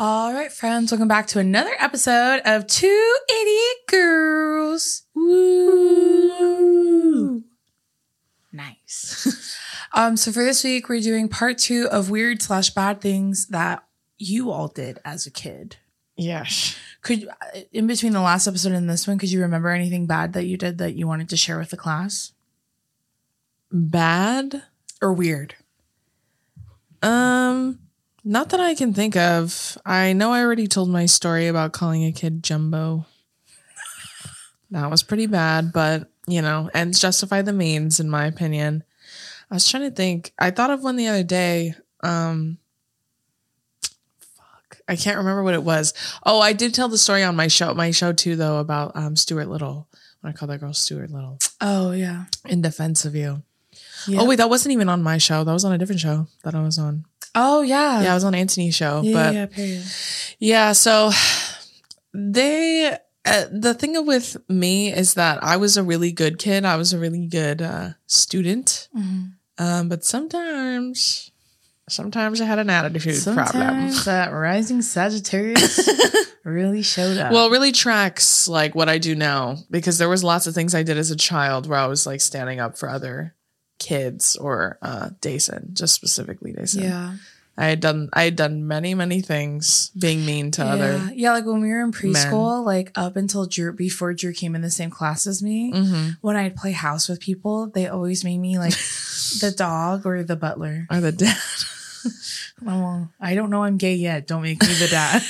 All right, friends, welcome back to another episode of Two Idiot Girls. Woo! Nice. um, so for this week, we're doing part two of weird slash bad things that you all did as a kid. Yes. Could in between the last episode and this one, could you remember anything bad that you did that you wanted to share with the class Bad? or weird? Um, not that I can think of. I know I already told my story about calling a kid Jumbo. that was pretty bad, but you know, ends justify the means, in my opinion. I was trying to think. I thought of one the other day. Um, fuck, I can't remember what it was. Oh, I did tell the story on my show, my show too, though, about um Stuart Little. When I called that girl Stuart Little Oh yeah. in defense of you. yeah. Oh wait, that wasn't even on my show. That was on a different show that I was on. Oh yeah. Yeah, I was on Anthony's show. Yeah, but yeah, period. yeah, so they uh, the thing with me is that I was a really good kid. I was a really good uh, student. Mhm. Um, but sometimes sometimes I had an attitude problem. That rising Sagittarius really showed up. Well, it really tracks like what I do now because there was lots of things I did as a child where I was like standing up for other kids or uh Dason, just specifically Dason. yeah. I had done I had done many, many things being mean to yeah. other Yeah, like when we were in preschool, like up until Drew, before Drew came in the same class as me, Mhm. when I'd play house with people, they always made me like the dog or the butler. or the dad. Oh, I don't know I'm gay yet. Don't make me the dad.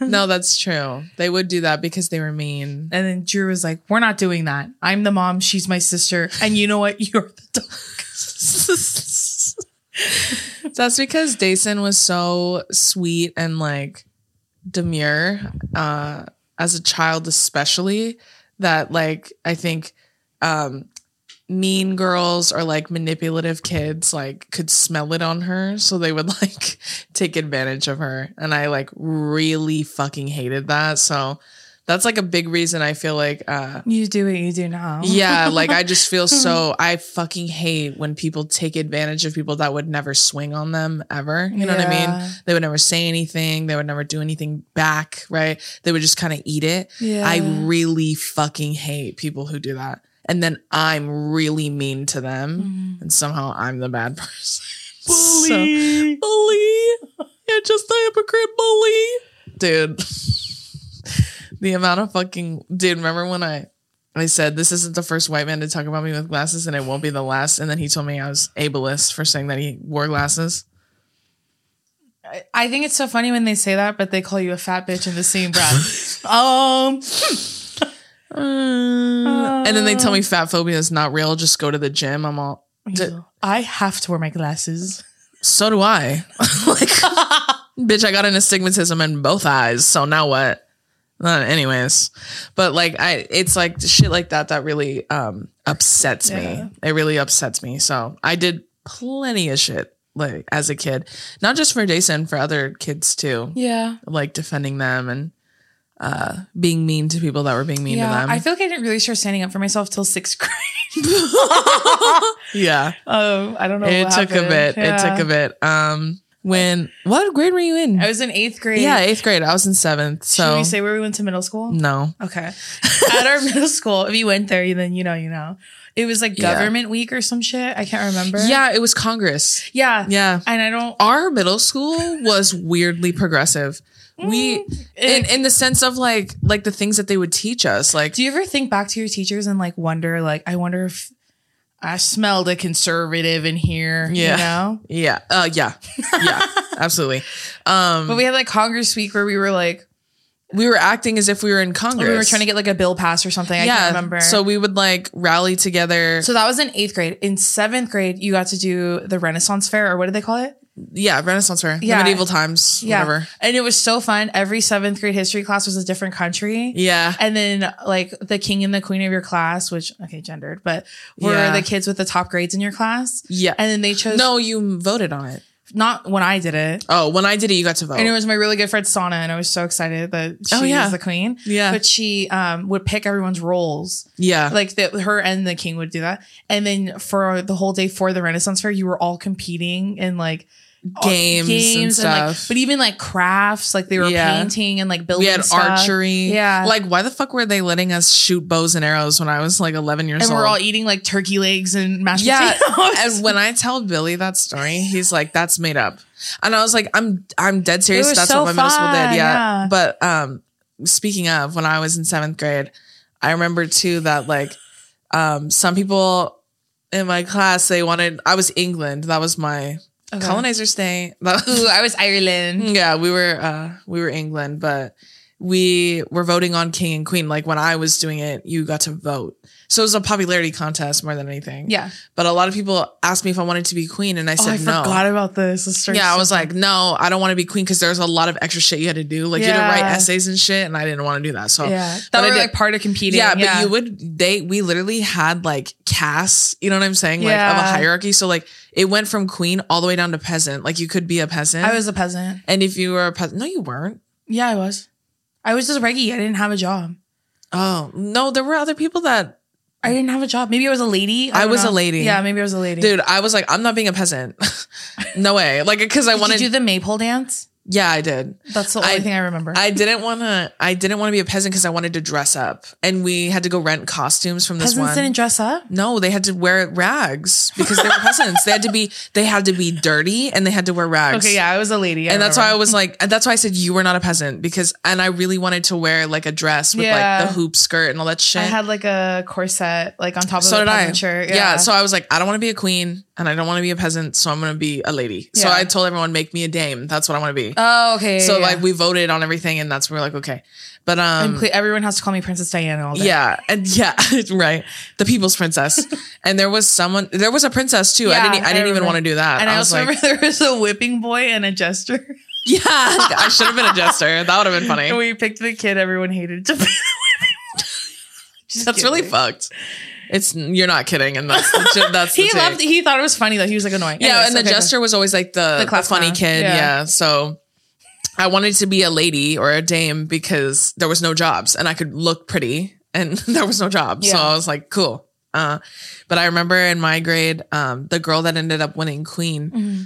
no, that's true. They would do that because they were mean. and then Drew was like, We're not doing that. I'm the mom. She's my sister. And you know what? You're the dog. That's because Dason was so sweet and like demure, uh, as a child especially, that like I think um mean girls or like manipulative kids like could smell it on her so they would like take advantage of her and i like really fucking hated that so that's like a big reason i feel like uh You do what you do now. yeah, like I just feel so I fucking hate when people take advantage of people that would never swing on them ever. You know what I mean? They would never say anything, they would never do anything back, right? They would just kind of eat it. Yeah. I really fucking hate people who do that. And then I'm really mean to them Mhm. and somehow I'm the bad person. Bully. So- bully. You're just a hypocrite bully. Dude. the amount of fucking dude, remember when I I said this isn't the first white man to talk about me with glasses and it won't be the last. And then he told me I was ableist for saying that he wore glasses. I- I think it's so funny when they say that, but they call you a fat bitch in the same breath. um, Uh, and then they tell me fat phobia is not real. Just go to the gym. I'm all D- I have to wear my glasses. so do I. like bitch, I got an astigmatism in both eyes. So now what? Uh, anyways, but like I, it's like shit like that that really um upsets Yeah. me. It really upsets me. So I did plenty of shit like as a kid, not just for Dason, for other kids too, Yeah, like defending them and uh being mean to people that were being mean yeah. to them. I feel like I didn't really start standing up for myself till sixth grade. yeah, Oh, I don't know. it took a happened. bit. It took a bit. Um, when what grade were you in? I was in eighth grade. yeah, eighth grade. I was in seventh. Should So we say where we went to middle school? no. Okay. At our middle school, if you went there, then you know, you know. It was like Yeah. government week or some shit. I can't remember. Yeah, it was Congress. Yeah. Yeah. And I don't. Our middle school was weirdly progressive. We in in the sense of like like the things that they would teach us. Like Do you ever think back to your teachers and like wonder, like, I wonder if I smelled a conservative in here? Yeah. You know? yeah. Uh yeah. Yeah. absolutely. Um But we had like Congress week where we were like, we were acting as if we were in Congress. we were trying to get like a bill passed or something. I yeah. can't remember. So we would like rally together. So that was in eighth grade. In seventh grade, you got to do the Renaissance Fair, or what did they call it? Yeah, Renaissance fair. Yeah. Medieval times. Whatever. And it was so fun. Every seventh grade history class was a different country. Yeah. And then like the king and the queen of your class, which okay, gendered, but were Yeah. the kids with the top grades in your class. Yeah. And then they chose no, you voted on it. not when I did it. Oh, when I did it, you got to vote. And it was my really good friend Sana, and I was so excited that she Oh, yeah. was the queen. Yeah. But she um would pick everyone's roles. yeah. Like the, her and the king would do that. And then for the whole day for the Renaissance Fair, you were all competing and like all- Games and like stuff. but even like crafts, like they were Yeah. painting and like building. we had stuff. archery. Yeah. Like, why the fuck were they letting us shoot bows and arrows when I was like 11 years and old? And we're all eating like turkey legs and mashed yeah. potatoes. and when I tell Billy that story, he's like, that's made up. And I was like, I'm, I'm dead serious. That's so what my middle school did. Yeah. yeah. But, um, speaking of when I was in seventh grade, I remember too that like, um, some people in my class, they wanted, I was England. That was my Okay. colonizer stay. Ooh, I was Ireland. yeah, we were uh we were England, but we were voting on king and queen. Like when I was doing it, you got to vote. So it was a popularity contest more than anything. Yeah. But a lot of people asked me if I wanted to be queen, and I Oh, said I no. forgot about this. Yeah, I was like, no, I don't want to be queen because there's a lot of extra shit you had to do. Like you had to write essays and shit, and I didn't want to do that. So yeah, that did- like part of competing. yeah, but you would they we literally had like castes, you know what I'm saying? Like of a hierarchy. So like it went from queen all the way down to peasant. Like you could be a peasant. I was a peasant. and if you were a peasant, no, you weren't. Yeah, I was. I was just reggie. I didn't have a job. Oh no, there were other people that I didn't have a job. Maybe I was a lady. I don't was a lady. Yeah, maybe I was a lady. dude. I was like, I'm not being a peasant. no way. Like because I Did wanted. to do the maypole dance? Yeah, I did. That's the only I- thing I remember. I didn't want to. I didn't want to be a peasant because I wanted to dress up, and we had to go rent costumes from this Peasants one. didn't dress up. no, they had to wear rags because they were peasants. They had to be. They had to be dirty, and they had to wear rags. Okay, yeah, I was a lady. I And that's why I was like, that's why I said you were not a peasant because, and I really wanted to wear like a dress with Yeah. like the hoop skirt and all that shit. I had like a corset like on top so of did a I. peasant shirt. Yeah. So I was like, I don't want to be a queen and I don't want to be a peasant. So I'm going to be a lady. So Yeah. I told everyone, make me a dame. That's what I want to be. Oh, okay. so yeah. like we voted on everything and that's where we're like, okay. But, um, cle- everyone has to call me Princess Diana all day. yeah. And yeah, right. The people's princess. and there was someone, there was a princess too. I Yeah, didn't, I I didn't even want to do that. And I, was also like, remember there was a whipping boy and a jester. yeah, I should have been a jester. That would have been funny. and we picked the kid everyone hated to be the whipping. Just That's really fucked. It's you're not kidding, and that's the, that's the He take. loved. He thought it was funny that he was like annoying. Yeah, Anyways, and the okay, jester was always like the, The the, funny kid. Yeah. Yeah. So I wanted to be a lady or a dame because there was no jobs and I could look pretty and there was no job. So I was like, cool. Uh, but I remember in my grade, um, the girl that ended up winning queen, Mhm.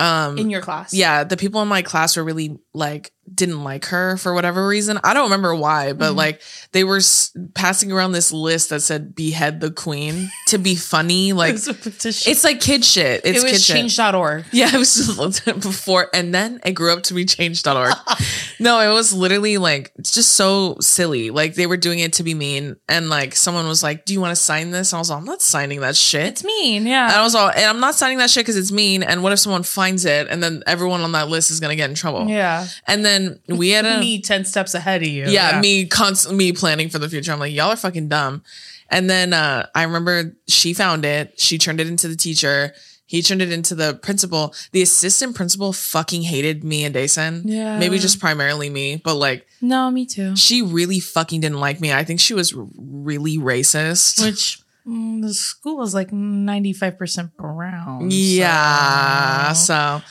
Um, in your class. yeah, the people in my class were really like didn't like her for whatever reason. I don't remember why, but Mhm. like they were s- passing around this list that said "behead the queen" to be funny. Like It was a petition. it's like kid shit. It's it was kid change.org. Yeah, it was just before, and then it grew up to be change.org. no, it was literally like it's just so silly. Like they were doing it to be mean, and like someone was like, "Do you want to sign this?" And I was like, "I'm not signing that shit." It's mean, and yeah. I was all, and I'm not signing that shit because it's mean. And what if someone finds it, and then everyone on that list is gonna get in trouble? Yeah. And then we had a Me 10 steps ahead of you. yeah, me constant me planning for the future. I'm like, y'all are fucking dumb. And then uh, I remember she found it. She turned it into the teacher. He turned it into the principal. The assistant principal fucking hated me and Dason. Yeah. Maybe just primarily me, but like No, me too. she really fucking didn't like me. I think she was really racist. Which mm, the school was like 95% brown. yeah. so-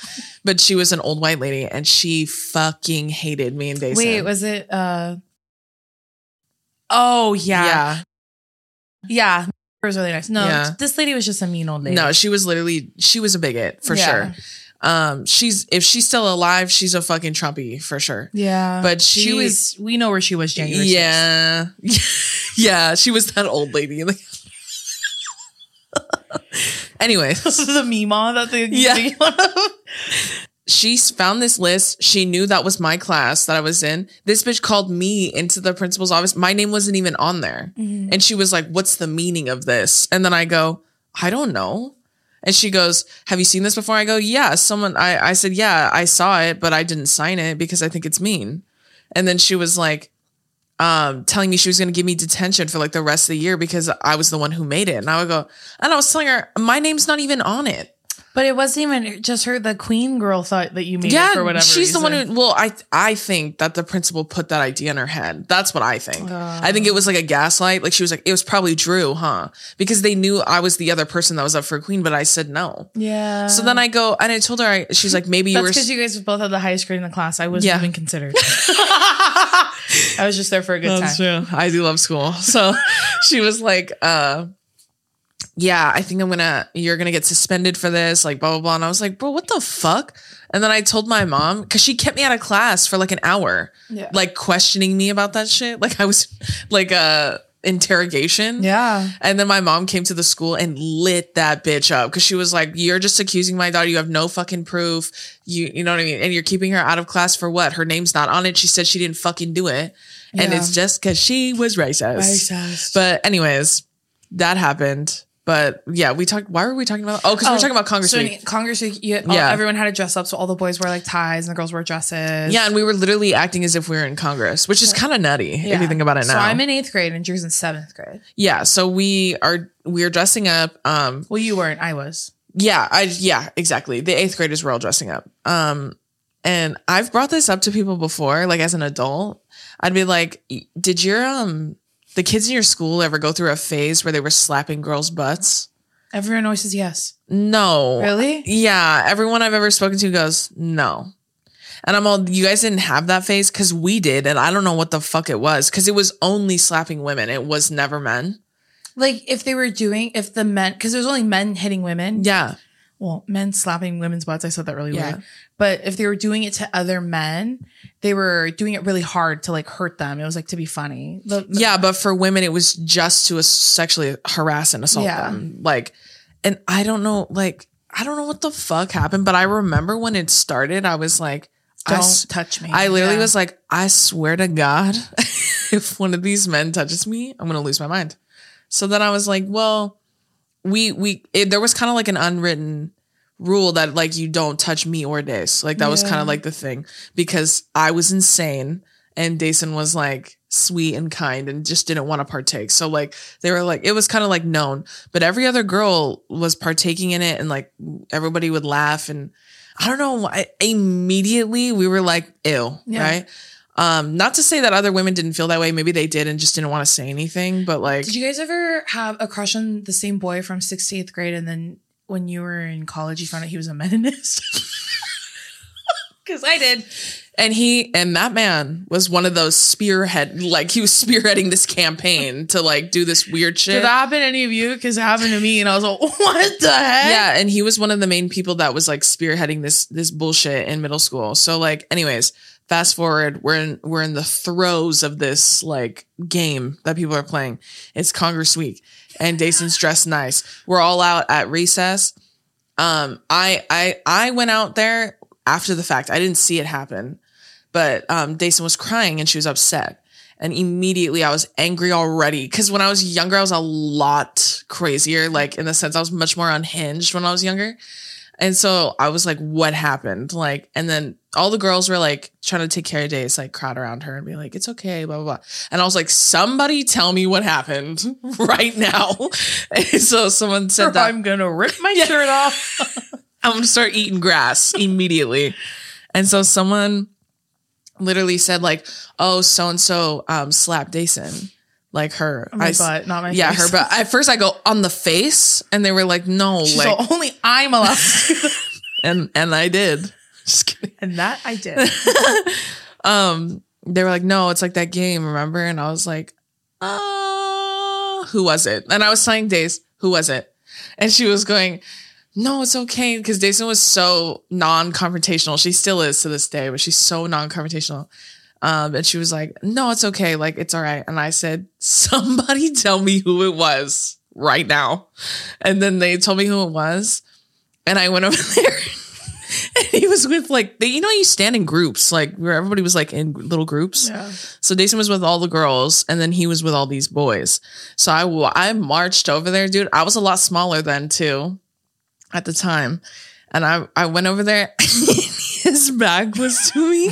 but she was an old white lady and she fucking hated me and Dason. Wait, was it uh Oh yeah. yeah. Yeah. It was really nice. No, Yeah. this lady was just a mean old lady. No, she was literally she was a bigot for Yeah. sure. Um, she's if she's still alive, she's a fucking Trumpy for sure. Yeah. But she- she was we know where she was January Yeah, yeah, she was that old lady. Like, anyway, this is the Mima that they Yeah. she found this list. She knew that was my class that I was in. This bitch called me into the principal's office. My name wasn't even on there. Mm-hmm. And she was like, What's the meaning of this? And then I go, I don't know. And she goes, Have you seen this before? I go, Yeah, someone, I, I said, Yeah, I saw it, but I didn't sign it because I think it's mean. And then she was like, um, telling me she was going to give me detention for like the rest of the year because I was the one who made it. And I would go, and I was telling her, my name's not even on it. But it wasn't even just her. The queen girl thought that you made yeah, it for whatever. she's the one who. Well, I I think that the principal put that idea in her head. That's what I think. I think it was like a gaslight. Like she was like, it was probably Drew, huh? Because they knew I was the other person that was up for queen, but I said no. Yeah. So then I go and I told her, I, she's like, maybe you That's were. because you guys both had the highest grade in the class. I wasn't Yeah. even considered. I was just there for a good time. true. I do love school. So she was like, uh, yeah, I think I'm gonna, you're gonna get suspended for this, like blah, blah, blah. And I was like, bro, what the fuck? And then I told my mom, cause she kept me out of class for like an hour, Yeah. like questioning me about that shit. Like I was like a interrogation. Yeah. And then my mom came to the school and lit that bitch up because she was like, "You're just accusing my daughter. You have no fucking proof. You, you know what I mean? And you're keeping her out of class for what? Her name's not on it. She said she didn't fucking do it, and Yeah. it's just because she was racist. Racist. But anyways, that happened. But yeah, we talked. Why were we talking about? Oh, because we were talking about Congress so Week. in Congress Week, you, all- Yeah. everyone had to dress up. So all the boys wear like ties and the girls wear dresses. Yeah, and we were literally acting as if we were in Congress, which is kind of nutty if you think about it now. So I'm in eighth grade and Drew's in seventh grade. yeah, so we are we are dressing up. Um, Well, you weren't. I was. Yeah, I yeah, exactly. The eighth graders were all dressing up. Um, and I've brought this up to people before, like as an adult. I'd be like, did your um the kids in your school ever go through a phase where they were slapping girls' butts? Everyone always says yes. No. Really? Yeah. Everyone I've ever spoken to goes, no. And I'm all, you guys didn't have that phase because we did. And I don't know what the fuck it was because it was only slapping women. It was never men. Like if they were doing, if the men, because there's only men hitting women. Yeah. Well, men slapping women's butts. I said that really Yeah. weird. But if they were doing it to other men, they were doing it really hard to like hurt them. It was like to be funny. The, Yeah, but for women, it was just to sexually harass and assault Yeah. them. Like, and I don't know, like, I don't know what the fuck happened, but I remember when it started, I was like, Don't touch me. I literally Yeah. was like, I swear to God, if one of these men touches me, I'm gonna lose my mind. So then I was like, well, we we it, there was kind of like an unwritten rule that like you don't touch me or Dace. Like that was kind of like the thing because I was insane and Dason was like sweet and kind and just didn't want to partake. So like they were like it was kind of like known, but every other girl was partaking in it and like everybody would laugh and I don't know. I, immediately we were like, ew, Yeah. right? Um, not to say that other women didn't feel that way. Maybe they did and just didn't want to say anything. But like, Did you guys ever have a crush on the same boy from sixth to eighth grade, and then when you were in college, you found out he was a meninist? Because I did. and he and that man was one of those spearhead, like he was spearheading this campaign to like do this weird shit. Did that happen to any of you? Because it happened to me, and I was like, "What the heck?" yeah, and he was one of the main people that was like spearheading this this bullshit in middle school. So like, anyways, fast forward, we're in we're in the throes of this like game that people are playing. It's Congress week, and Dason's dressed nice. We're all out at recess. Um, I I I went out there after the fact. I didn't see it happen, but um, Dason was crying and she was upset. And immediately I was angry already. Cause when I was younger, I was a lot crazier, like in the sense I was much more unhinged when I was younger. And so I was like, what happened? Like, and then all the girls were like trying to take care of Dace, like crowd around her and be like, it's okay, blah, blah, blah. And I was like, somebody tell me what happened right now. And so someone said that. I'm gonna rip my shirt off. I'm gonna start eating grass immediately. And so someone literally said like, "Oh, so and so um slapped Dason." Like her, my I butt, not my yeah, face. her butt. At first, I go on the face, and they were like, "No," She's like, like, only I'm allowed to and and I did. Just kidding. And that I did. Um, they were like, "No, it's like that game, remember?" And I was like, "Uh, who was it?" And I was telling Days, "Who was it?" And she was going, no, it's okay. Because Daisy was so non confrontational. She still is to this day, but she's so non confrontational. Um, and she was like, no, it's okay. Like, it's all right. And I said, somebody tell me who it was right now. And then they told me who it was. And I went over there and he was with like, they, you know, you stand in groups, like where everybody was like in little groups. Yeah. So Dason was with all the girls, and then he was with all these boys. So I I marched over there, dude. I was a lot smaller then too, at the time, and I I went over there. his back was to me,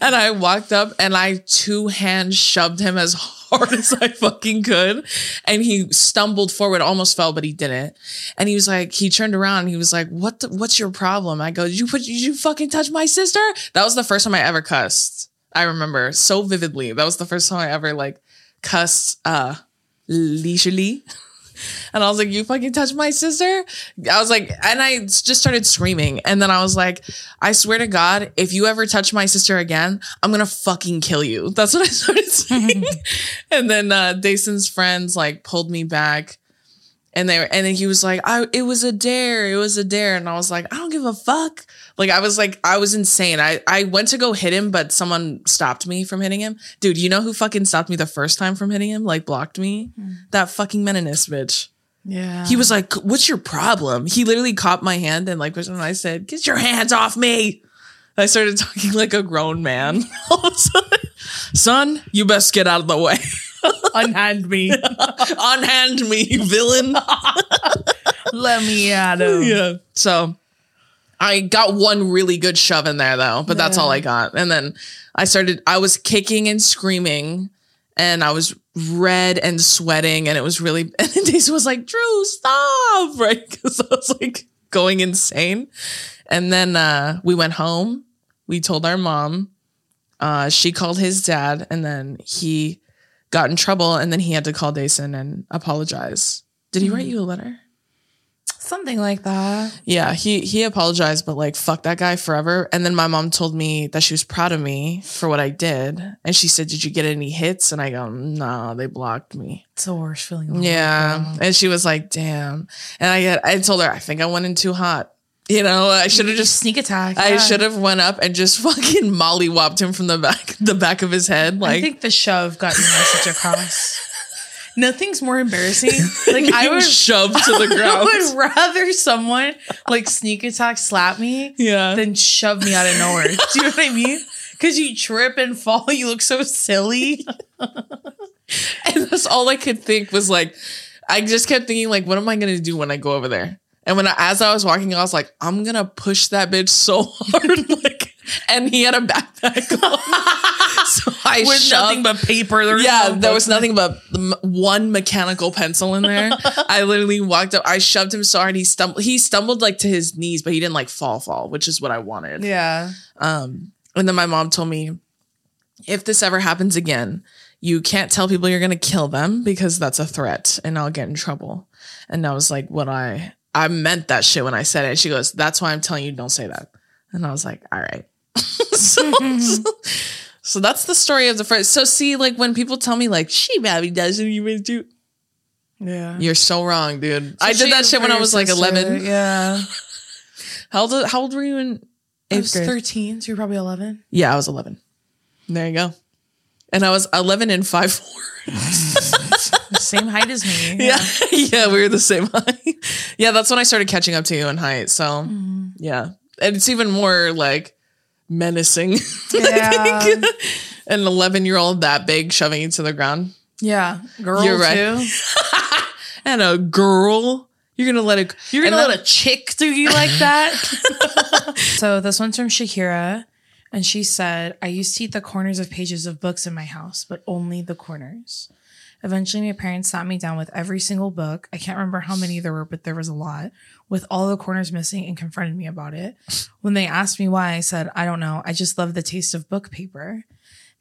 and I walked up and I two hand shoved him as hard as I fucking could, and he stumbled forward, almost fell, but he didn't. And he was like, he turned around, and he was like, "What? The, what's your problem?" I go, "Did you put? Did you fucking touch my sister?" That was the first time I ever cussed. I remember so vividly. That was the first time I ever like cussed uh leisurely. And I was like, You fucking touched my sister? I was like, and I just started screaming. And then I was like, I swear to God, if you ever touch my sister again, I'm gonna fucking kill you. That's what I started saying. and then uh Dason's friends like pulled me back. And they were, and then he was like, I it was a dare, it was a dare. And I was like, I don't give a fuck. Like I was like, I was insane. I I went to go hit him, but someone stopped me from hitting him. Dude, you know who fucking stopped me the first time from hitting him? Like blocked me? Hmm. That fucking meninist bitch. Yeah. He was like, "What's your problem?" He literally caught my hand and like, and I said, "Get your hands off me!" I started talking like a grown man. All of a sudden, Son, you best get out of the way. unhand me. Unhand me, villain. Let me at him. yeah. So I got one really good shove in there though, but that's all I got. And then I started, I was kicking and screaming and I was red and sweating and it was really, and then Daisy was like, Drew, stop. Right. Cause I was like going insane. And then uh, we went home. We told our mom. Uh, she called his dad and then he got in trouble and then he had to call Dason and apologize. Did he write mm-hmm. you a letter? Something like that. Yeah, he he apologized, but like fuck that guy forever. And then my mom told me that she was proud of me for what I did, and she said, "Did you get any hits?" And I go, "No, they blocked me." It's the worst feeling. Yeah, and she was like, "Damn." And I get, I told her, I think I went in too hot. You know, I should have just. Sneak attack. I yeah. should have went up and just fucking molly mollywopped him from the back, the back of his head. Like I think the shove got your message across. Nothing's more embarrassing. Like I would, was shoved to the ground. I would rather someone like sneak attack slap me yeah, than shove me out of nowhere. Do you know what I mean? Because you trip and fall, you look so silly. And that's all I could think was like, I just kept thinking, like, what am I gonna do when I go over there? And when I, as I was walking, I was like, I'm gonna push that bitch so hard, like, and he had a backpack on, so I With shoved. nothing but paper. There was yeah, no there was nothing but m- one mechanical pencil in there. I literally walked up. I shoved him so hard he stumbled. He stumbled like to his knees, but he didn't like fall fall, which is what I wanted. Yeah. Um, and then my mom told me, if this ever happens again, you can't tell people you're gonna kill them because that's a threat, and I'll get in trouble. And I was like, what I I meant that shit when I said it. She goes, that's why I'm telling you, don't say that. And I was like, all right. so, so that's the story of the first. So see, like when people tell me like she probably doesn't even do, Yeah. you're so wrong, dude. I did that shit when I was like 11. Yeah. How old? How old were you in I was grade? 13, so you're probably 11. Yeah, I was 11. There you go. And I was 11 and 5 4. Same height as me. Yeah. yeah, we were the same height. yeah, that's when I started catching up to you in height. So, mm-hmm. yeah. And it's even more like menacing. Yeah. An 11 year old that big shoving you to the ground. Yeah. Girl, You're right. too. And a girl. You're to let it. You're gonna let a chick do you like that? so this one's from Shakira, and she said, "I used to eat the corners of pages of books in my house, but only the corners. Eventually, my parents sat me down with every single book. I can't remember how many there were, but there was a lot, with all the corners missing, and confronted me about it. When they asked me why, I said, I don't know. I just love the taste of book paper."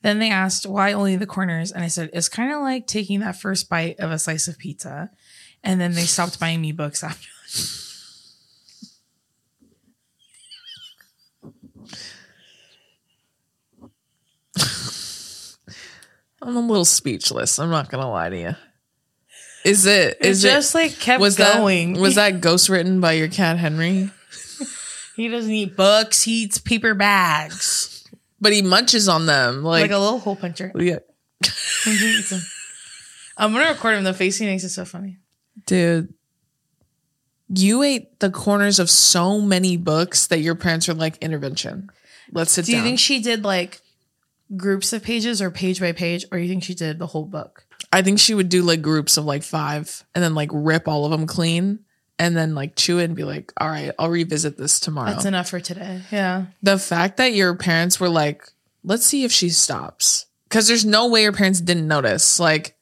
Then they asked why only the corners, and I said it's kind of like taking that first bite of a slice of pizza. And then they stopped buying me books after. I'm a little speechless. I'm not to lie to you. Is it? It Is just it? like kept Was going. that was that ghost written by your cat Henry? he doesn't eat books, he eats paper bags. But he munches on them Like, like, a little hole puncher. yeah. He eats 'em. I'm gonna record him. The face he makes is so funny. dude. You ate the corners of so many books that your parents were like intervention. Let's sit down. Do you down. think she did like groups of pages or page by page, or you think she did the whole book? I think she would do like groups of like five and then like rip all of them clean and then like chew it and be like, all right, I'll revisit this tomorrow. That's enough for today. Yeah. the fact that your parents were like, let's see if she stops. Because there's no way your parents didn't notice. Like,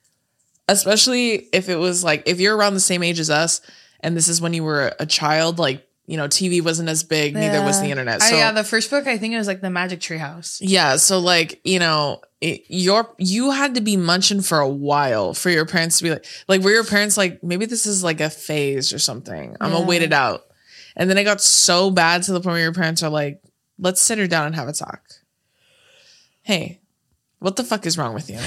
especially if it was like, if you're around the same age as us and this is when you were a child, like, you know, TV wasn't as big, neither was the internet. Oh, So, yeah, the first book I think it was like the Magic Tree House. yeah. So, like, you know, it, your you had to be munching for a while for your parents to be like, like, were your parents like, maybe this is like a phase or something? I'm gonna wait it out. And then it got so bad to the point where your parents are like, let's sit her down and have a talk. Hey, what the fuck is wrong with you?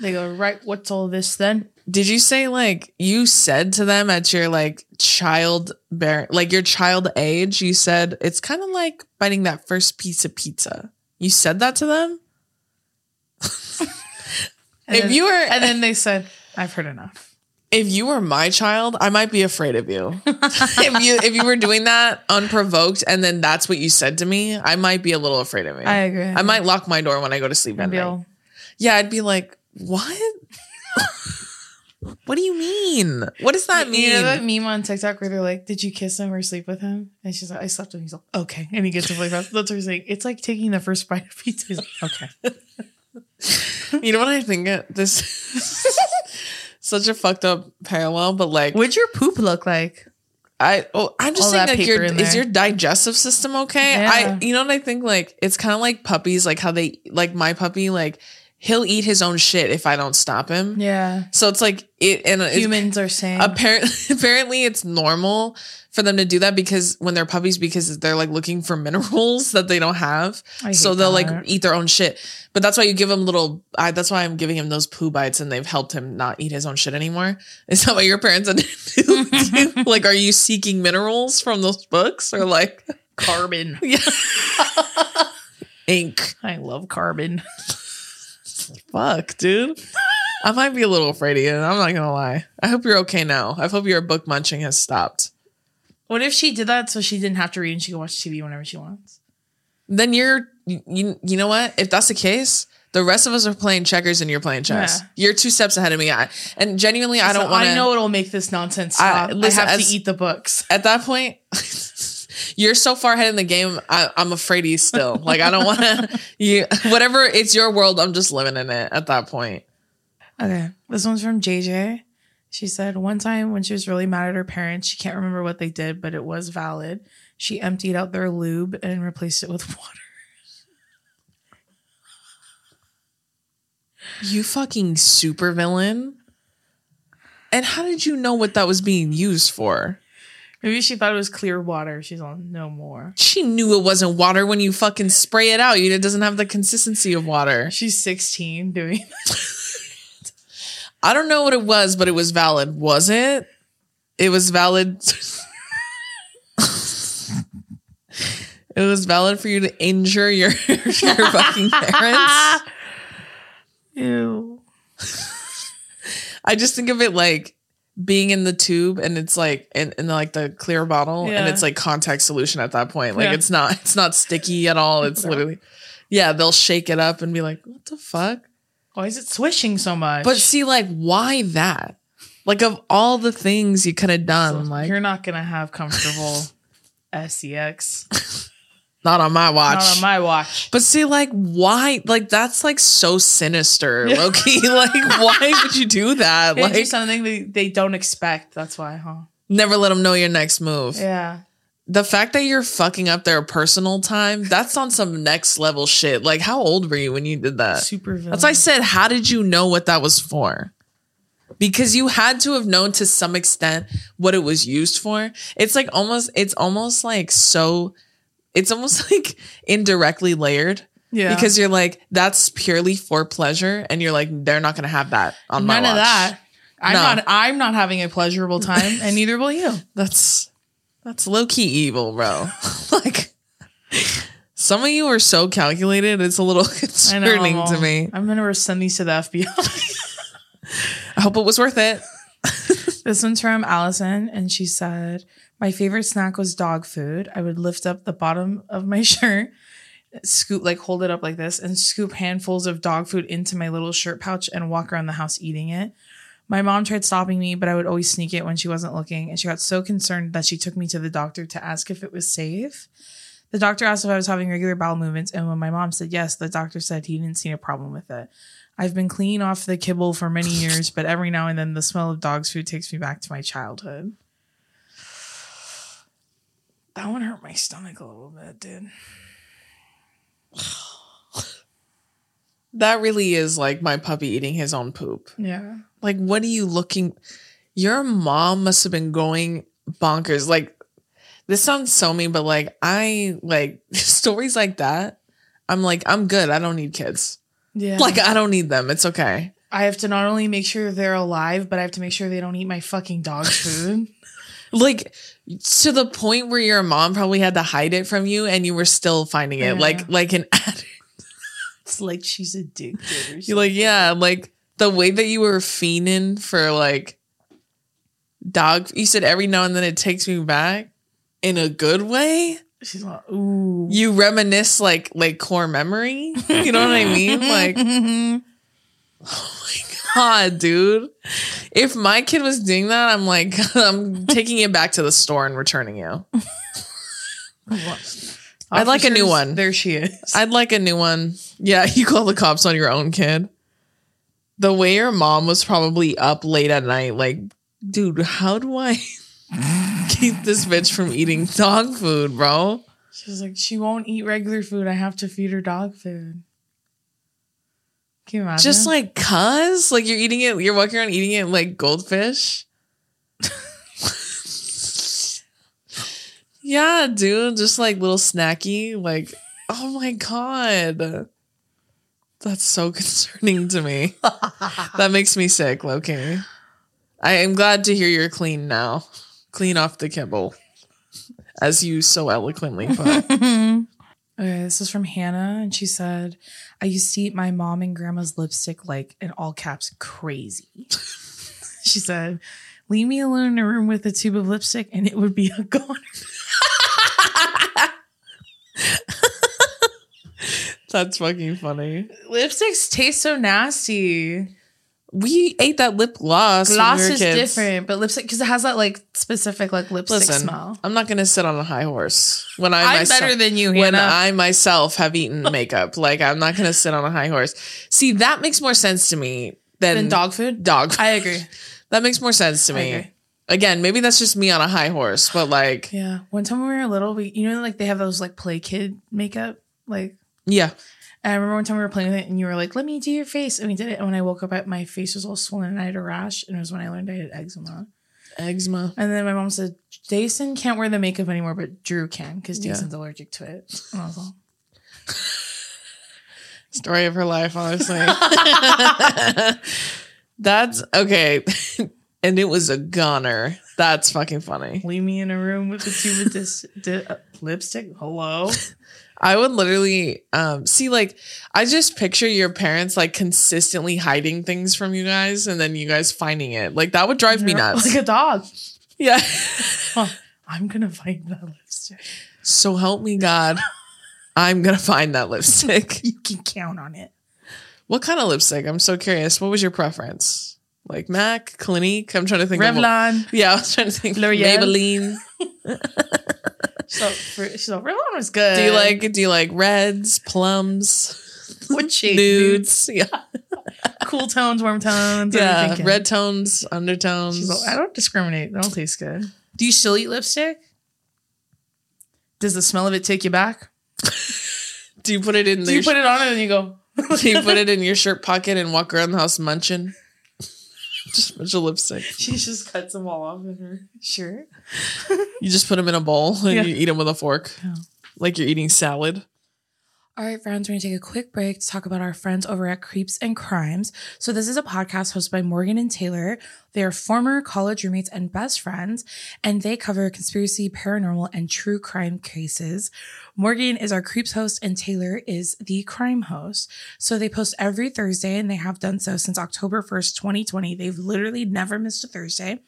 They go, right, what's all this then? Did you say like you said to them at your like child bear like your child age, you said it's kind of like biting that first piece of pizza. You said that to them? If then- you were And then they said, I've heard enough. if you were my child, I might be afraid of you. if you if you were doing that unprovoked and then that's what you said to me, I might be a little afraid of you. I agree. I might lock my door when I go to sleep at night. all, Yeah, I'd be like, "What? what do you mean? What does that mean?" You know that meme on TikTok where they're like, "Did you kiss him or sleep with him?" And she's like, "I slept with him." He's like, "Okay," and he gets to play fast. That's what he's saying. It's like taking the first bite of pizza. He's like, "Okay." You know what I think? It- This such a fucked up parallel, but like What'd your poop look like? I, oh, I'm just All saying that like your is there. your digestive system okay? Yeah. I, you know what I think? Like it's kind of like puppies, like how they like my puppy, like he'll eat his own shit if I don't stop him. Yeah, So it's like it and humans are saying. apparently apparently it's normal for them to do that because when they're puppies because they're like looking for minerals that they don't have so they'll that. like eat their own shit but that's why you give them little I, that's why i'm giving him those poo bites and they've helped him not eat his own shit anymore is that what your parents do like are you seeking minerals from those books or like carbon. Yeah. ink I love carbon. Fuck dude i might be a little afraid of you i'm not gonna lie i hope you're okay now i hope your book munching has stopped What if she did that so she didn't have to read and she can watch TV whenever she wants? then you're you, you know what if that's the case the rest of us are playing checkers and you're playing chess Yeah. you're two steps ahead of me I, and genuinely i don't want to I know it'll make this nonsense I- stop. I, listen, have as- to eat the books. at that point you're so far ahead in the game I, i'm afraid he's still like i don't want to you whatever it's your world i'm just living in it at that point Okay. This one's from JJ. She said one time when she was really mad at her parents, she can't remember what they did, but it was valid. She emptied out their lube and replaced it with water. you fucking super villain and how did you know what that was being used for Maybe she thought it was clear water. She's on no more. she knew it wasn't water when you fucking spray it out you it doesn't have the consistency of water She's 16 doing I don't know what it was, but it was valid. Was it? It was valid. it was valid for you to injure your your fucking parents. Ew. I just think of it like being in the tube and it's like in, in like the clear bottle and it's like contact solution at that point. Like Yeah. it's not it's not sticky at all. It's No. literally yeah, they'll shake it up and be like, what the fuck? Why is it swishing so much? But see, like, why that? Like of all the things you could have done, like you're not gonna have comfortable SEX. not on my watch. Not on my watch. but see, like, why? Like, that's like so sinister, lowkey. like, why would you do that? They do Like, something they, they don't expect. That's why, huh? never let them know your next move. Yeah. The fact that you're fucking up their personal time, that's on some next level shit. Like, how old were you when you did that? Super villain. That's why I said, how did you know what that was for? Because you had to have known to some extent what it was used for. It's like almost, it's almost like so, it's almost like indirectly layered. Yeah. Because you're like, that's purely for pleasure. And you're like, they're not going to have that on my None of that. I'm No. not. I'm not having a pleasurable time, and neither will you. That's that's low key evil, bro. like some of you are so calculated. It's a little concerning know. to me. I'm gonna send these to the FBI. I hope it was worth it. this one's from Allison, and she said, "My favorite snack was dog food. I would lift up the bottom of my shirt." Scoop like hold it up like this and scoop handfuls of dog food into my little shirt pouch and walk around the house eating it. My mom tried stopping me, but I would always sneak it when she wasn't looking, and she got so concerned that she took me to the doctor to ask if it was safe. The doctor asked if I was having regular bowel movements, and when my mom said yes, the doctor said he didn't see a problem with it. I've been cleaning off the kibble for many years, but every now and then the smell of dog's food takes me back to my childhood. That one hurt my stomach a little bit, dude. That really is like my puppy eating his own poop. Yeah. Like, what are you looking? Your mom must have been going bonkers. Like, this sounds so mean, but like, I like stories like that. I'm like, I'm good. I don't need kids. Yeah. Like, I don't need them. It's okay. I have to not only make sure they're alive, but I have to make sure they don't eat my fucking dog's food. Like, to the point where your mom probably had to hide it from you and you were still finding it. Yeah. Like, uh-huh. like an addict. it's like she's addicted. You're like, yeah, like the way that you were fiending for like dog. You said every now and then it takes me back in a good way. She's like, ooh. You reminisce like like core memory. You know what I mean? Like, oh my god, dude! If my kid was doing that, I'm like, I'm taking it back to the store and returning you. I'd like a new one. There she is. I'd like a new one. Yeah, you call the cops on your own kid. The way your mom was probably up late at night, like, dude, how do I keep this bitch from eating dog food, bro? She's like, she won't eat regular food. I have to feed her dog food. Can you imagine? Just like cuz, like you're eating it, you're walking around eating it like goldfish. yeah, dude, just like little snacky, like, oh my god. That's so concerning to me. that makes me sick, lowkey. I am glad to hear you're clean now. Clean off the kibble. As you so eloquently put. Okay, this is from Hannah, and she said, I used to eat my mom and grandma's lipstick like in all caps crazy. she said, Leave me alone in a room with a tube of lipstick and it would be a goner. That's fucking funny. Lipsticks taste so nasty. We ate that lip gloss. when Gloss we is kids. different, but lipstick because it has that like specific like lipstick Listen, smell. I'm not gonna sit on a high horse when I I'm myself, better than you, when Hannah. I myself have eaten makeup. Like I'm not gonna sit on a high horse. See, that makes more sense to me than, Than dog food? Dog. Food. I agree. that makes more sense to me. Again, maybe that's just me on a high horse, but like, Yeah. One time when we were little, we you know like they have those like play kid makeup like yeah, And I remember one time we were playing with it and you were like, let me do your face. And we did it. And when I woke up, my face was all swollen and I had a rash. And it was when I learned I had eczema. eczema. And then my mom said, Dason can't wear the makeup anymore, but Drew can because Yeah. Dason's allergic to it. And I was like, Story of her life, honestly. that's okay. And it was a goner. That's fucking funny. leave me in a room with a tube of dis- di- uh, lipstick. Hello? I would literally um see like I just picture your parents like consistently hiding things from you guys and then you guys finding it. Like that would drive me nuts. Like a dog. yeah. Huh, I'm going to find that lipstick. so help me God. I'm gonna find that lipstick. You can count on it. what kind of lipstick? I'm so curious. What was your preference? Like MAC, Clinique? I'm trying to think of Revlon. Yeah, I was trying to think L'Oreal. Maybelline. So, for, so Revlon was good. Do you like do you like reds, plums, what shade? Nude. nudes? Yeah. Cool tones, warm tones. what are you Yeah. Red tones, undertones. She's like, I don't discriminate. They don't taste good. Do you still eat lipstick? Does the smell of it take you back? do you put it in Do the you put it on it and you go, Do you put it in your shirt pocket and walk around the house munching? Just a bunch of lipstick. she just cuts them all off in her shirt? You just put them in a bowl and Yeah. you eat them with a fork, Yeah. like you're eating salad. All right, friends, we're going to take a quick break to talk about our friends over at Creeps and Crimes. So, this is a podcast hosted by Morgan and Taylor. They are former college roommates and best friends, and they cover conspiracy, paranormal, and true crime cases. Morgan is our Creeps host, and Taylor is the crime host. So, they post every Thursday, and they have done so since October 1st, 2020. They've literally never missed a Thursday.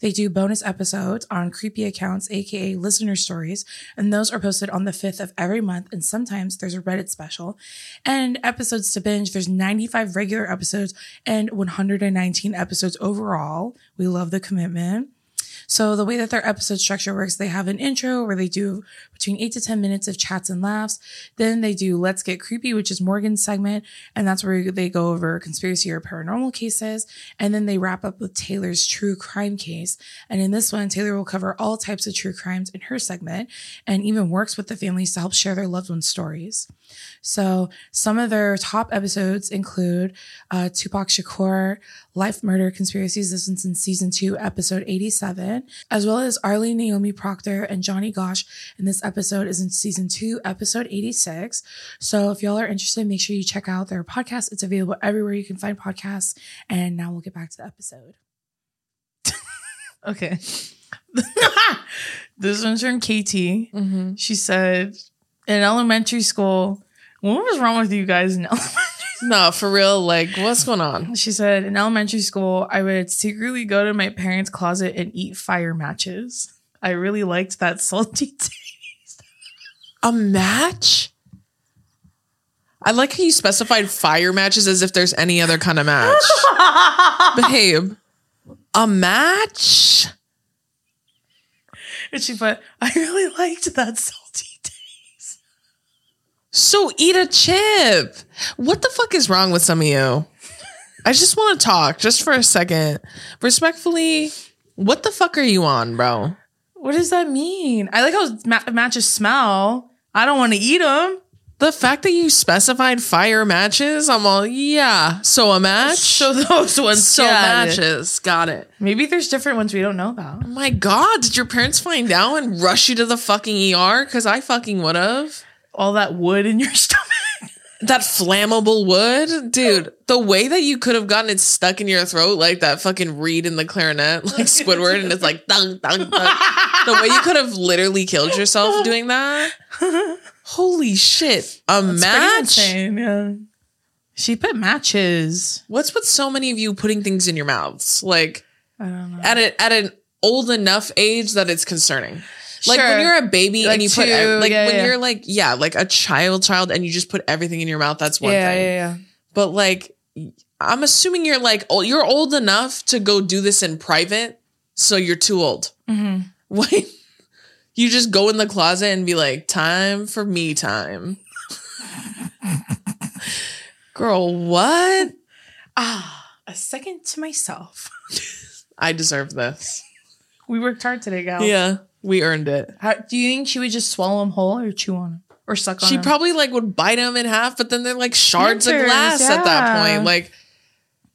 They do bonus episodes on creepy accounts, aka listener stories, and those are posted on the 5th of every month. And sometimes there's a Reddit special and episodes to binge. There's 95 regular episodes and 119 episodes overall. We love the commitment. So the way that their episode structure works, they have an intro where they do between eight to 10 minutes of chats and laughs. Then they do Let's Get Creepy, which is Morgan's segment. And that's where they go over conspiracy or paranormal cases. And then they wrap up with Taylor's true crime case. And in this one, Taylor will cover all types of true crimes in her segment and even works with the families to help share their loved ones' stories. So some of their top episodes include uh, Tupac Shakur, Life Murder Conspiracies. This one's in season two, episode 87, as well as Arlie Naomi Proctor and Johnny Gosch. And this episode is in season two, episode 86. So if y'all are interested, make sure you check out their podcast. It's available everywhere you can find podcasts. And now we'll get back to the episode. okay. this one's from Katie. Mm-hmm. She said, in elementary school, what was wrong with you guys in elementary No, for real. Like, what's going on? She said, in elementary school, I would secretly go to my parents' closet and eat fire matches. I really liked that salty taste. A match? I like how you specified fire matches as if there's any other kind of match. Babe, a match? And she put, I really liked that salty. So eat a chip. What the fuck is wrong with some of you? I just want to talk just for a second. Respectfully, what the fuck are you on, bro? What does that mean? I like how ma- matches smell. I don't want to eat them. The fact that you specified fire matches, I'm all, yeah. So a match? So those ones, So it. matches. Got it. Maybe there's different ones we don't know about. Oh my God, did your parents find out and rush you to the fucking ER? Because I fucking would have. All that wood in your stomach. That flammable wood, dude. The way that you could have gotten it stuck in your throat, like that fucking reed in the clarinet, like Squidward, and it's like dun dun dun. the way you could have literally killed yourself doing that. Holy shit! A Pretty match. insane, yeah. She put matches. What's with so many of you putting things in your mouths? Like I don't know. at a, at an old enough age that it's concerning. Like Sure. when you're a baby Like and you put two, ev- like yeah, when yeah. you're like yeah like a child child and you just put everything in your mouth. That's one yeah, thing. yeah, yeah. But like, I'm assuming you're like, oh, you're old enough to go do this in private, so you're too old. Mhm. Wait, you just go in the closet and be like, time for me time. Girl, what? Ah, a second to myself. I deserve this. We worked hard today, gal. Yeah, we earned it. How, do you think she would just swallow them whole or chew on them or suck on She them? probably like would bite them in half, but then they're like shards of Splinters, glass at that yeah. point. Like,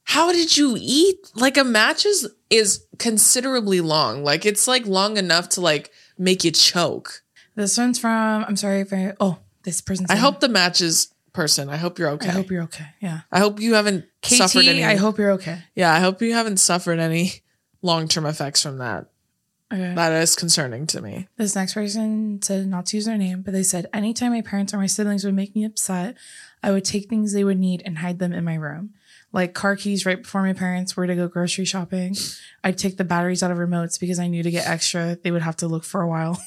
how did you eat? Like a match is is considerably long. Like it's like long enough to like make you choke. This one's from. I'm sorry if I. Oh, this person's. I name. hope the matches person. I hope you're okay. I hope you're okay. Yeah. I hope you haven't suffered any. I hope you're okay. yeah, I hope you haven't suffered any long term effects from that. Okay. That is concerning to me. This next person said not to use their name, but they said anytime my parents or my siblings would make me upset, I would take things they would need and hide them in my room. Like car keys right before my parents were to go grocery shopping. I'd take the batteries out of remotes because I knew to get extra, they would have to look for a while.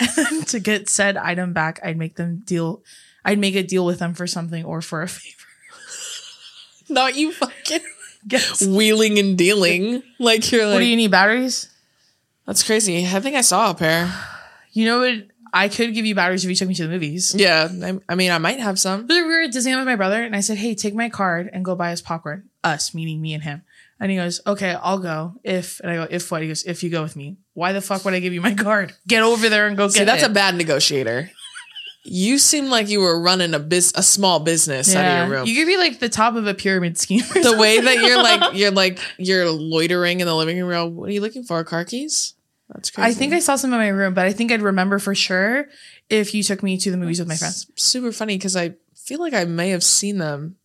and to get said item back, I'd make them deal I'd make a deal with them for something or for a favor. Not you fucking Guess. wheeling and dealing. Like you're like What do you need? Batteries? That's crazy. I think I saw a pair. You know what? I could give you batteries if you took me to the movies. Yeah, I, I mean I might have some. But we were at Disneyland with my brother, and I said, "Hey, take my card and go buy us popcorn." Us, meaning me and him. And he goes, "Okay, I'll go if." And I go, "If what?" He goes, "If you go with me." Why the fuck would I give you my card? Get over there and go get See, that's it. a bad negotiator. You seem like you were running a biz- a small business out of your room. You could be like the top of a pyramid scheme. or the way that you're like you're like you're loitering in the living room. What are you looking for? Car keys? That's crazy. I think I saw some in my room, but I think I'd remember for sure if you took me to the movies with my friends. It's super funny because I feel like I may have seen them.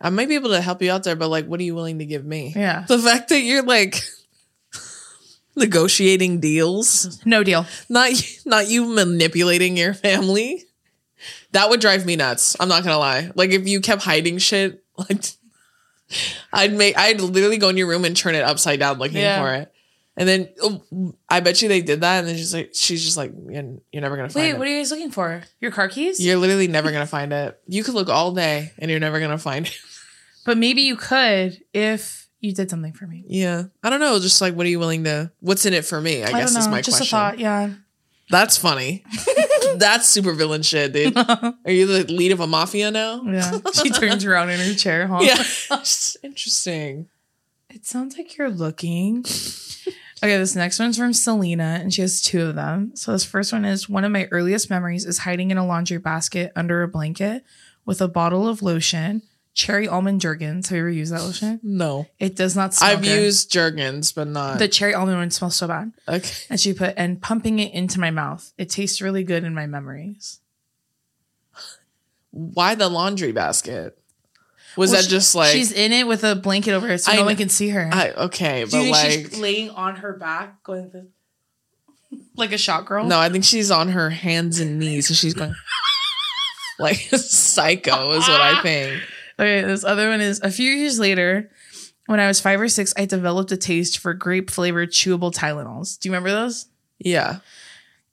I might be able to help you out there, but like, what are you willing to give me? Yeah. The fact that you're like negotiating deals, No deal. not not you manipulating your family. That would drive me nuts. I'm not gonna lie. Like if you kept hiding shit, like I'd make I'd literally go in your room and turn it upside down looking Yeah. for it. And then oh, I bet you they did that, and then she's like, she's just like, you're, you're never gonna find it. Wait, it. what are you guys looking for? Your car keys? You're literally never gonna find it. You could look all day and you're never gonna find it. But maybe you could if you did something for me. Yeah. I don't know. Just like what are you willing to what's in it for me? I, guess don't is my Just question. a thought. Yeah. That's funny. That's super villain shit, dude. Are you the lead of a mafia now? Yeah. she turns around in her chair. Huh? Yeah. Interesting. It sounds like you're looking. Okay, this next one's from Selena, and she has two of them. So this first one is one of my earliest memories is hiding in a laundry basket under a blanket with a bottle of lotion, cherry almond Jergens. Have you ever used that lotion? No. It does not smell I've good. used Jergens, but not the cherry almond one smells so bad. Okay. And she put and pumping it into my mouth. It tastes really good in my memories. Why the laundry basket? Was Well, that she- just like she's in it with a blanket over it so I no kn- one can see her? I, okay, Do but you think like she's laying on her back, going this, like a shot girl? No, I think she's on her hands and knees, so she's going like psycho is what I think. Okay, this other one is a few years later. When I was five or six, I developed a taste for grape flavored chewable Tylenols. Do you remember those? Yeah.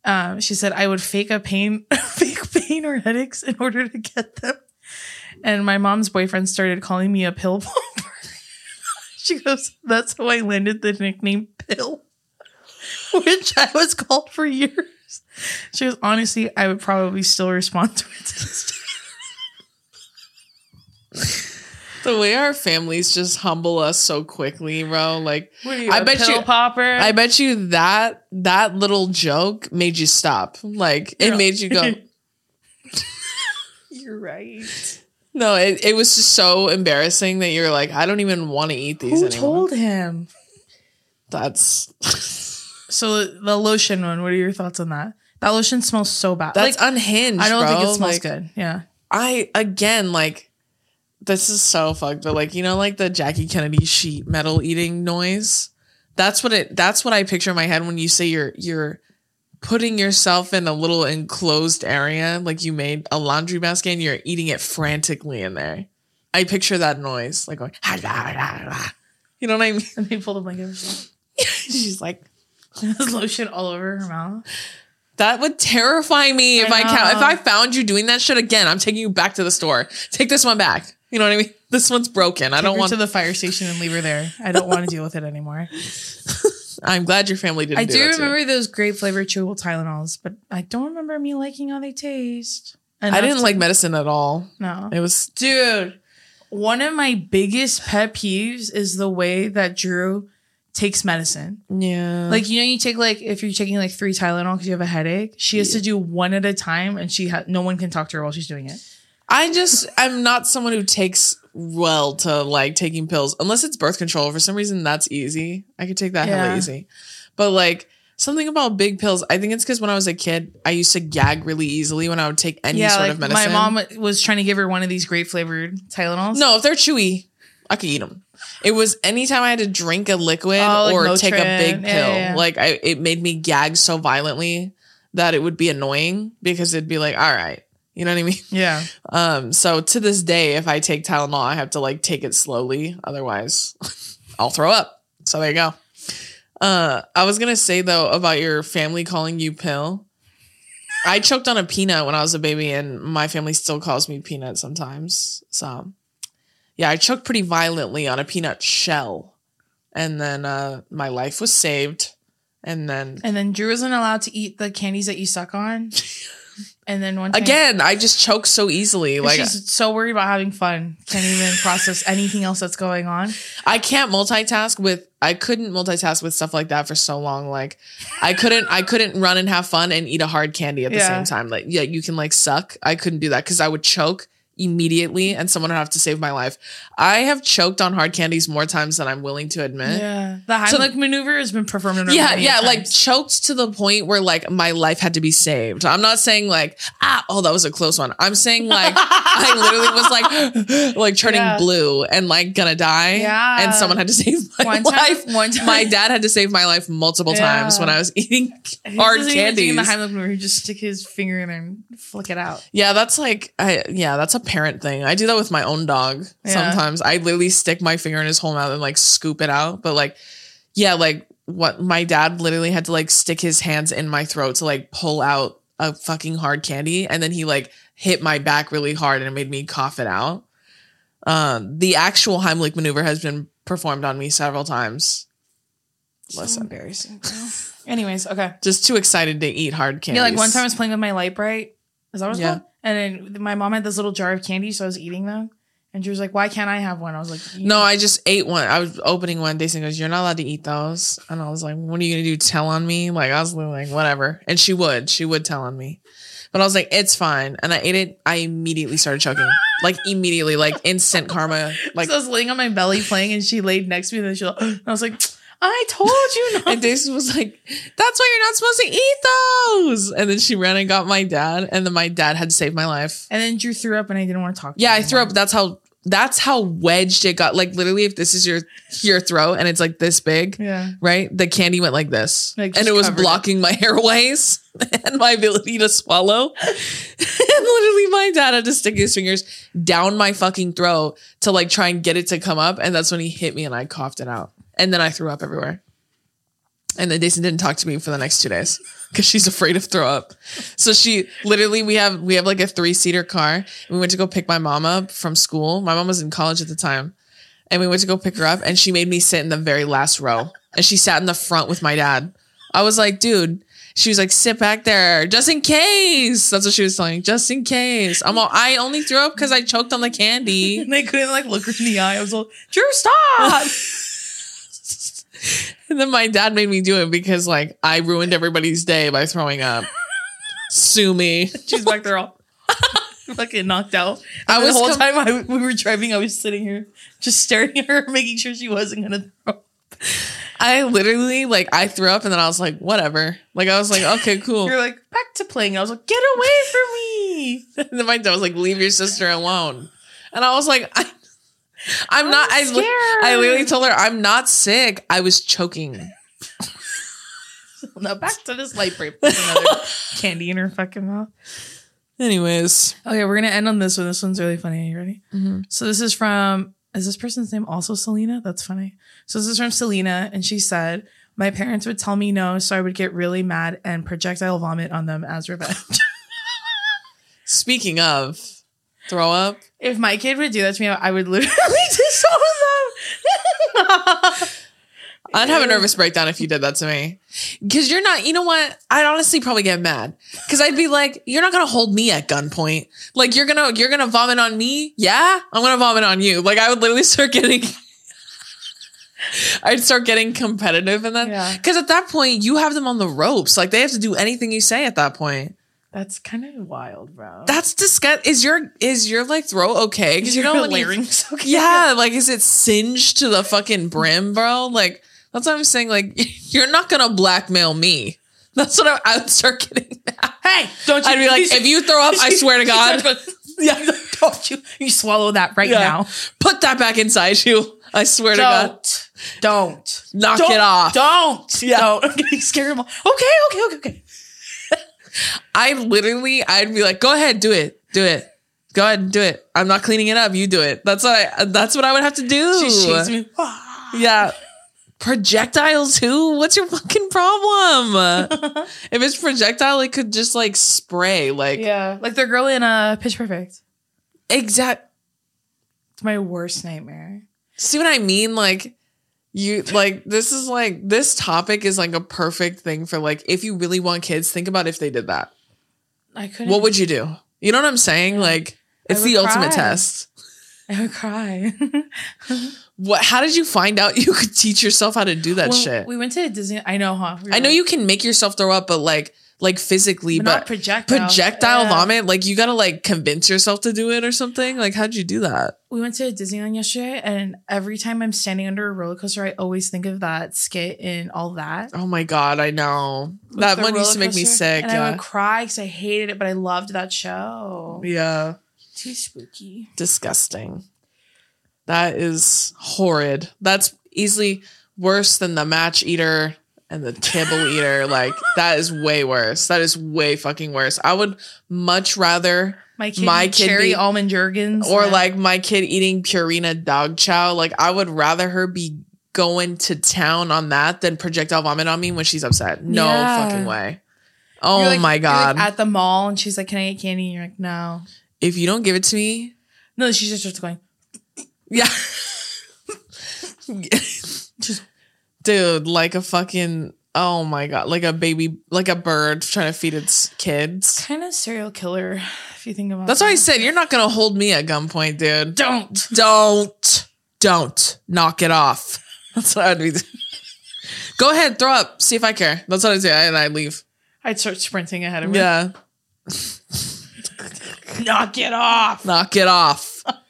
Um, she said I would fake a pain, fake pain or headaches in order to get them. And my mom's boyfriend started calling me a pill popper. she goes, "That's how I landed the nickname Pill," which I was called for years. She goes, "Honestly, I would probably still respond to it to this day." The way our families just humble us so quickly, bro. Like What are you, I a bet pill you popper? I bet you that that little joke made you stop. Like it made you go, You're right. No, it, it was just so embarrassing that you're like, I don't even want to eat these Who anymore. told him? That's So the lotion one. What are your thoughts on that? That lotion smells so bad. that's like, unhinged. I don't bro. think it smells Like, good. Yeah. I again like this is so fucked, but like you know, like the Jackie Kennedy sheet metal eating noise. That's what it. That's what I picture in my head when you say you're you're putting yourself in a little enclosed area, like you made a laundry basket and you're eating it frantically in there. I picture that noise, like going, you know what I mean? And they pull the blanket. She's like, There's lotion all over her mouth. that would terrify me if I I count. If. I found you doing that shit again, I'm taking you back to the store. Take this one back. You know what I mean? This one's broken. I don't want. to the fire station and leave her there. I don't want to deal with it anymore. I'm glad your family didn't. I do, do that to you. remember those grape flavored chewable Tylenols, but I don't remember me liking how they taste. I didn't to- like medicine at all. no. It was Dude, one of my biggest pet peeves is the way that Drew takes medicine. yeah. Like you know, you take like if you're taking like three Tylenol because you have a headache, she has to do one at a time, and she ha- no one can talk to her while she's doing it. I just I'm not someone who takes well to like taking pills unless it's birth control. For some reason, that's easy. I could take that hella easy. But like something about big pills, I think it's because when I was a kid, I used to gag really easily when I would take any sort like of medicine. my mom was trying to give her one of these grape flavored Tylenols. No, if they're chewy, I could eat them. It was anytime I had to drink a liquid Oh, like or take a big Yeah, pill, yeah, yeah. like I, it made me gag so violently that it would be annoying because it'd be like, all right, you know what I mean? Yeah. Um, so to this day, if I take Tylenol, I have to like take it slowly, otherwise, I'll throw up. So there you go. Uh, I was gonna say though about your family calling you pill. I choked on a peanut when I was a baby, and my family still calls me peanut sometimes. So, yeah, I choked pretty violently on a peanut shell, and then uh, my life was saved. And then And then Drew wasn't allowed to eat the candies that you suck on. And then time, again, I just choke so easily. Like she's uh, so worried about having fun, can't even process anything else that's going on. I can't multitask with I couldn't multitask with stuff like that for so long. Like I couldn't I couldn't run and have fun and eat a hard candy at the Yeah. same time. Like yeah, you can like suck. I couldn't do that because I would choke immediately and someone would have to save my life. I have choked on hard candies more times than I'm willing to admit. Yeah. The Heimlich maneuver has been performed Yeah, yeah, like choked to the point where like my life had to be saved. I'm not saying like ah, oh that was a close one. I'm saying like I literally was like like turning Yeah. blue and like gonna die. Yeah. and someone had to save my One time- life. one time- my dad had to save my life multiple times when I was eating He hard candies. The Heimlich maneuver, he just stick his finger in there and flick it out. Yeah, that's like I yeah, that's a parent thing. I do that with my own dog Yeah. sometimes. I literally stick my finger in his whole mouth and like scoop it out. But like, yeah, like what my dad literally had to like stick his hands in my throat to like pull out a fucking hard candy, and then he like hit my back really hard and it made me cough it out. Um, the actual Heimlich maneuver has been performed on me several times. So Listen. embarrassing. Anyways, okay. Just too excited to eat hard candy. Yeah, like one time I was playing with my Lite-Brite. Is that what it's Yeah. called? And then my mom had this little jar of candy, so I was eating them. And she was like, Why can't I have one? I was like, No, I just ate one. I was opening one. Daisy goes, "You're not allowed to eat those." And I was like, "What are you gonna do? Tell on me?" Like I was like, "Whatever." And she would. She would tell on me. But I was like, "It's fine." And I ate it. I immediately started choking. Like immediately, like instant karma. Like so I was laying on my belly playing, and she laid next to me. And then she, and I was like, I told you not. and Daisy was like, "That's why you're not supposed to eat those." And then she ran and got my dad, and then my dad had to save my life. and then Drew threw up, and I didn't want to talk. To Yeah, I threw up. That's how. That's how wedged it got. Like literally, if this is your your throat and it's like this big, Yeah. right? The candy went like this, Like, and it was covered it. blocking my airways and my ability to swallow. and literally, my dad had to stick his fingers down my fucking throat to like try and get it to come up, and that's when he hit me and I coughed it out, and then I threw up everywhere. And then Daisy didn't talk to me for the next two days because she's afraid of throw up. So she literally we have we have like a three seater car. We went to go pick my mom up from school. My mom was in college at the time. And we went to go pick her up and she made me sit in the very last row. And she sat in the front with my dad. I was like, dude, she was like, sit back there just in case. That's what she was telling. Just in case. I'm all, I only threw up because I choked on the candy. And they couldn't like look her in the eye. I was like, Drew, stop. And then my dad made me do it because like I ruined everybody's day by throwing up. Sue me. She's back there all fucking knocked out. I was the whole com- time I, we were driving, I was sitting here just staring at her, making sure she wasn't gonna throw. Up. I literally like I threw up and then I was like, whatever. Like I was like, okay, cool. You're like back to playing. I was like, get away from me. And then my dad was like, "Leave your sister alone," and I was like, I, "I'm not." I, li- scared. I literally told her, "I'm not sick. I was choking." now back to this Lite-Brite. Put Another candy in her fucking mouth. Anyways, Okay, we're gonna end on this one. This one's really funny. Are you ready? Mm-hmm. So this is from. Is this person's name also Selena? That's funny. So this is from Selena, and she said, "My parents would tell me no, so I would get really mad and projectile vomit on them as revenge." speaking of throw up, if my kid would do that to me, I would literally disown them. I'd have a nervous breakdown if you did that to me. Because you're not. You know what? I'd honestly probably get mad because I'd be like, "You're not gonna hold me at gunpoint. Like you're gonna you're gonna vomit on me. Yeah, I'm gonna vomit on you. Like I would literally start getting." I'd start getting competitive in that. Yeah. Because at that point, you have them on the ropes. Like they have to do anything you say at that point. That's kind of wild, bro. That's disgust. Is your is your like throat okay? Because you know when you- larynx. Okay. yeah, like is it singed to the fucking brim, bro? Like that's what I'm saying. Like you're not gonna blackmail me. That's what I, I would start getting. Mad. Hey, don't you? I'd be like, if you throw up, I swear to God, yeah, don't you? You swallow that right Yeah. now. put that back inside you. I swear to God, Don't. Don't. knock Don't. it off. Don't. Yeah. Don't. I'm getting scared. Okay, okay, okay, okay. I literally, I'd be like, go ahead, do it, do it. Go ahead and do it. I'm not cleaning it up. You do it. That's what I. That's what I would have to do. She shakes me. Yeah. Projectile too? What's your fucking problem? if it's projectile, it could just like spray. Like Yeah, like the girl in uh, Pitch Perfect. exact It's my worst nightmare. see what I mean? Like you like this is like this topic is like a perfect thing for like if you really want kids, think about if they did that. I couldn't. What would you do? You know what I'm saying? Like it's the ultimate test. I would cry. What how did you find out you could teach yourself how to do that Well, shit? We went to Disney. I know, huh? We I know were- you can make yourself throw up, but like like physically, But but, projectile. projectile Yeah. vomit. Like you gotta like convince yourself to do it or something. Like how'd you do that? We went to Disneyland yesterday, and every time I'm standing under a roller coaster, I always think of that skit and all that. Oh my god, I know With that one used to make me sick. And I would cry because I hated it, but I loved that show. yeah, Too spooky. disgusting. That is horrid. That's easily worse than the match eater and the kibble eater. Like that is way worse. That is way fucking worse. I would much rather My kid, My kid cherry be- almond Jergens, or and- like my kid eating Purina dog chow. Like I would rather her be going to town on that than projectile vomit on me when she's upset. No Yeah. fucking way. Oh like- my you're, like, god. at the mall, and she's like, "Can I get candy?" And you're like, "No." if you don't give it to me, No, she's just just going. yeah. Dude, like a fucking oh my god, like a baby like a bird trying to feed its kids. kind of serial killer, if you think about. It. That's that. why I said you're not gonna hold me at gunpoint, dude. Don't. Don't. Don't. Knock it off. That's what I'd be doing. Go ahead, throw up. See if I care. That's what I say, and I leave. I'd start sprinting ahead of her. Yeah. Knock it off. Knock it off.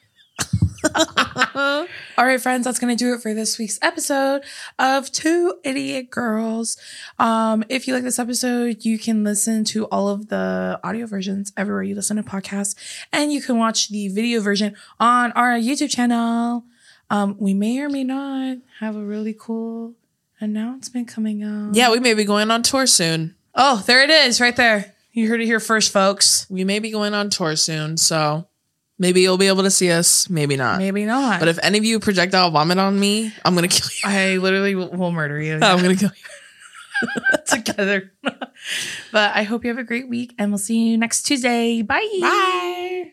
All right, friends, that's going to do it for this week's episode of Two Idiot Girls. Um, if you like this episode, you can listen to all of the audio versions everywhere you listen to podcasts, and you can watch the video version on our YouTube channel. Um, we may or may not have a really cool announcement coming up. Yeah, we may be going on tour soon. Oh, there it is, right there. You heard it here first, folks. We may be going on tour soon, so maybe you'll be able to see us, maybe not. Maybe not. But if any of you projectile vomit on me, I'm gonna kill you. I literally will, will murder you. I'm gonna kill you. together. but I hope you have a great week and we'll see you next Tuesday. Bye. Bye.